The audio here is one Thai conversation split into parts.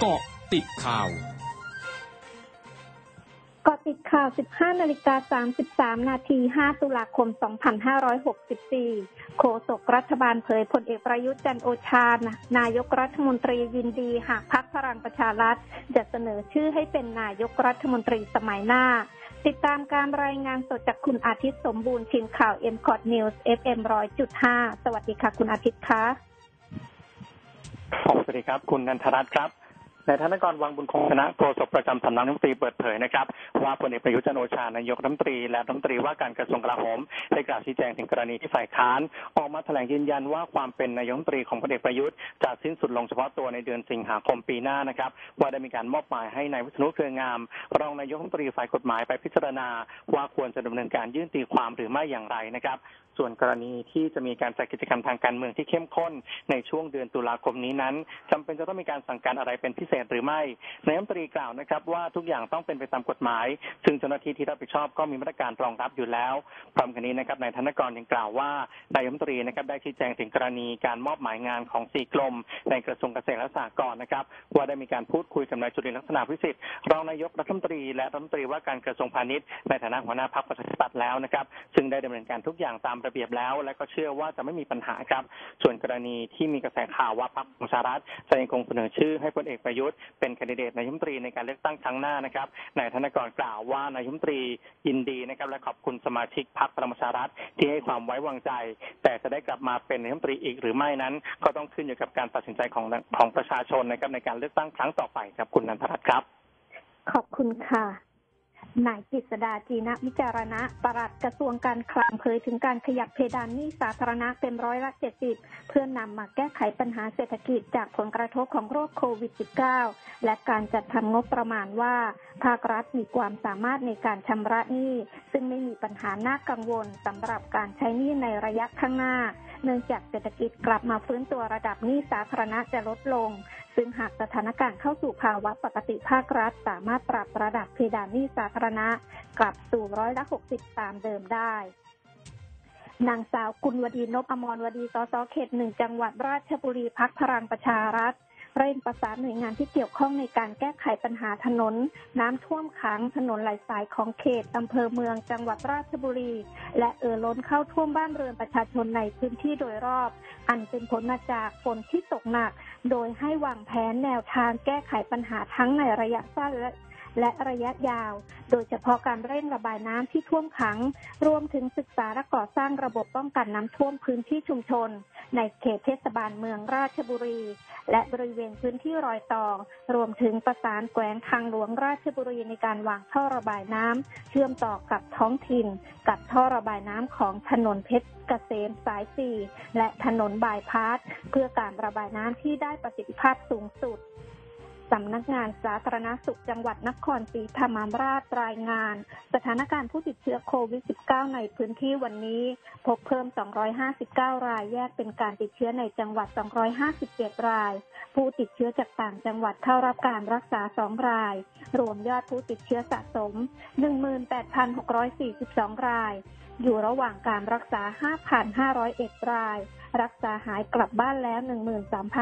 เกาะติดข่าวกาะติดข่าว 15 นาฬิกา 33 นาที 5 ตุลาคม 2564 โฆษกรัฐบาลเผยพลเอกประยุทธ์จันโอชา นายกรัฐมนตรียินดีหากพักพลังประชารัฐ จะเสนอชื่อให้เป็นนายกรัฐมนตรีสมัยหน้า ติดตามการรายงานสดจากคุณอาทิตย์สมบูรณ์ทีมข่าว m c o t News FM 100.5 สวัสดีค่ะ คุณอาทิตย์คะสวัสดีครับ คุณนันทรัตน์ครับ นายธนกรวังบุญคงชนะโฆษกประจำสำนักนายกรัฐมนตรีเปิดเผยนะครับว่าพลเอกประยุทธ์จันโอชานายกรัฐมนตรีและรัฐมนตรีว่าการกระทรวงกลาโหมได้กล่าวชี้แจงถึงกรณีที่ฝ่ายค้าน ออกมาแถลงยืนยันว่าความเป็นนายกรัฐมนตรีของพลเอกประยุทธ์จะสิ้นสุดลงเฉพาะตัวในเดือนสิงหาคมปีหน้านะครับว่าได้มีการมอบหมายให้นายวิษณุเครืองาม รองนายกรัฐมนตรีฝ่ายกฎหมายไปพิจารณา ว่าควรจะดำเนินการยื่นตีความหรือไม่อย่างไรนะครับส่วนกรณีที่จะมีการจัดกิจกรรมทางการเมืองที่เข้มข้นในช่วงเดือนตุลาคมนี้นั้นจำเป็นจะต้องมีการสั่งการอะไรเป็นพิเศษหรือไม่นายรัมนตรีกล่าวนะครับ ว่าทุกอย่างต้องเป็นไปตามกฎหมาย ซึ่งเจ้าหน้าที่ที่รับผิดชอบก็มีมาตรการรองรับอยู่แล้วพร้อมกันนี้นะครับนายธนกรยังกล่าวว่านายรัมนตรีนะครับได้ชี้แจงถึงกรณีการมอบหมายงานของสี่กรมในกระทรวงเกษตรและสหกรณ์นะครับ ว่าได้มีการพูดคุยกับนายจุลินลักษณะวิสิทธิ์รองนายกรัฐมนตรีและรัฐมนตรีว่าการกระทรวงพาณิชย์ในฐานะหัวหน้าพรรคประชาธิปัตย์แล้วนะครับ ซึ่งได้ดำเนินการทุกอย่างตามระเบียบแล้ว และก็เชื่อว่าจะไม่มีปัญหาครับ ส่วนกรณีที่มีกระแสข่าวว่าพรรคประชารัฐจะยังคงเสนอชื่อให้พลเอกประยุทธ์เป็นคนดิเดตนายมนตรีในการเลือกตั้งครั้งหน้านะครับนายธนกรกล่าวว่านายมนตรียินดีนะครับและขอบคุณสมาชิกพรรคประชารัฐที่ให้ความไว้วางใจ แต่จะได้กลับมาเป็นนายมนตรีอีกหรือไม่นั้น ก็ต้องขึ้นอยู่กับการตัดสินใจของของประชาชนนะครับในการเลือกตั้งครั้งต่อไปครับคุณนันทรัตน์ครับ ขอบคุณค่ะ นายกิษดาจีนะวิจารณะปลัดกระทรวงการคลังเผยถึงการขยับเพดานหนี้สาธารณะเป็นร้อยละเจ็ดสิบเพื่อนนำมาแก้ไขปัญหาเศรษฐกิจจากผลกระทบของโรคโควิด -19 และการจัดทำงบประมาณว่า ภาครัฐมีความสามารถในการชำระหนี้ ซึ่งไม่มีปัญหาน่ากังวลสำหรับการใช้หนี้ในระยะข้างหน้า เนื่องจากเศรษฐกิจกลับมาฟื้นตัวระดับหนี้สาธารณะจะลดลง ซึ่งหากสถานการณ์เข้าสู่ภาวะปกติภาครัฐ สามารถปรับระดับเพดานหนี้สาธารณะ กลับสู่ร้อยละ 60 ตามเดิมได้นางสาวกุลวดีนพอมรวดี สส เขตหนึ่งจังหวัดราชบุรีพักพลังประชารัฐ เร่งประสานหน่วยงานที่เกี่ยวข้องในการแก้ไขปัญหาถนน น้ำท่วมขังถนนหลายสายของเขตอำเภอเมือง จังหวัดราชบุรี และเอ่อล้นเข้าท่วมบ้านเรือนประชาชนในพื้นที่โดยรอบ อันเป็นผลมาจากฝนที่ตกหนัก โดยให้วางแผนแนวทางแก้ไขปัญหาทั้งในระยะสั้นและ และระยะยาว โดยเฉพาะการเร่งระบายน้ำที่ท่วมขัง รวมถึงศึกษาและก่อสร้างระบบป้องกันน้ำท่วมพื้นที่ชุมชน ในเขตเทศบาลเมืองราชบุรี และบริเวณพื้นที่รอยต่อ รวมถึงประสานแขวงทางหลวงราชบุรีในการวางท่อระบายน้ำเชื่อมต่อกับท้องถิ่น กับท่อระบายน้ำของถนนเพชรเกษมสายสี่และถนนบายพาสเพื่อการระบายน้ำที่ได้ประสิทธิภาพสูงสุด สำนักงานสาธารณสุขจังหวัดนครศรีธรรมราชรายงาน สถานการณ์ผู้ติดเชื้อโควิด -19 ในพื้นที่วันนี้ พบเพิ่ม 259 รายแยกเป็นการติดเชื้อในจังหวัด 257 ราย ผู้ติดเชื้อจากต่างจังหวัดเข้ารับการรักษา 2 ราย รวมยอดผู้ติดเชื้อสะสม 18,642 ราย อยู่ระหว่างการรักษา 5,501 ราย รักษาหายกลับบ้านแล้ว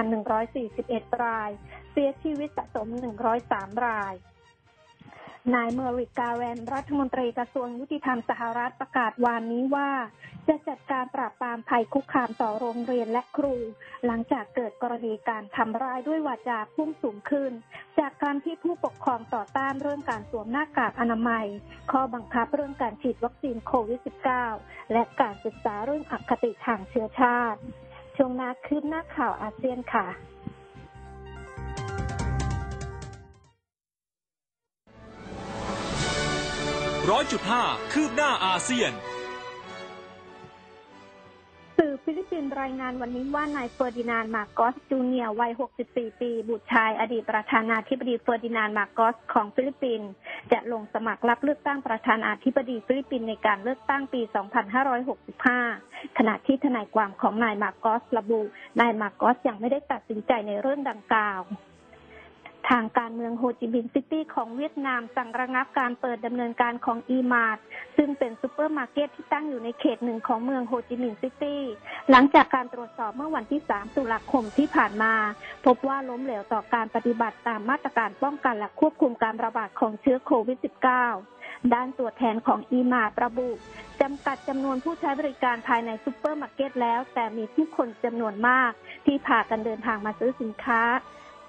13,141 ราย เสียชีวิตสะสม 103 ราย นายเมอริกาแวนรัฐมนตรีกระทรวงยุติธรรมสหรัฐประกาศวานนี้ว่า จะจัดการปราบปรามภัยคุกคามต่อโรงเรียนและครู หลังจากเกิดกรณีการทำร้ายด้วยวาจาพุ่งสูงขึ้น จากการที่ผู้ปกครองต่อต้านเรื่องการสวมหน้ากากอนามัย ข้อบังคับเรื่องการฉีดวัคซีนโควิด -19 และการศึกษาเรื่องอคติทางเชื้อชาติช่วงหน้าคืบหน้าข่าวอาเซียนค่ะ ร้อยจุดห้าคืบหน้าอาเซียน สื่อฟิลิปปินส์รายงานวันนี้ว่านายเฟอร์ดินานด์ มาร์กอสจูเนียร์ วัย 64 ปี บุตรชายอดีตประธานาธิบดีเฟอร์ดินานด์ มาร์กอสของฟิลิปปินส์จะลงสมัครรับเลือกตั้งประธานาธิบดีฟิลิปปินส์ในการเลือกตั้งปี 2565 ขณะที่ทนายความของนายมาร์กอสระบุ นายมาร์กอสยังไม่ได้ตัดสินใจในเรื่องดังกล่าว ทางการเมืองโฮจิมินห์ซิตี้ของเวียดนามสั่งระงับการเปิดดำเนินการของอีมาร์ทซึ่งเป็นซูเปอร์มาร์เก็ตที่ตั้งอยู่ในเขตหนึ่งของเมืองโฮจิมินห์ซิตี้หลังจากการตรวจสอบเมื่อวันที่ 3 ตุลาคมที่ผ่านมา พบว่าล้มเหลวต่อการปฏิบัติตามมาตรการป้องกันและควบคุมการระบาดของเชื้อโควิด -19 ด้านตัวแทนของอีมาร์ทระบุจำกัดจำนวนผู้ใช้บริการภายในซูเปอร์มาร์เก็ตแล้ว แต่มีผู้คนจำนวนมากที่พากันเดินทางมาซื้อสินค้า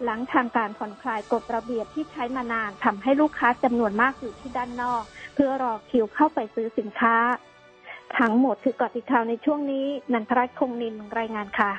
หลังทางการผ่อนคลายกฎระเบียบที่ใช้มานานทำให้ลูกค้าจำนวนมากอยู่ที่ด้านนอก เพื่อรอคิวเข้าไปซื้อสินค้า ทั้งหมดคือกติข่าวในช่วงนี้ นันทรัตน์คงนินรายงานค่ะ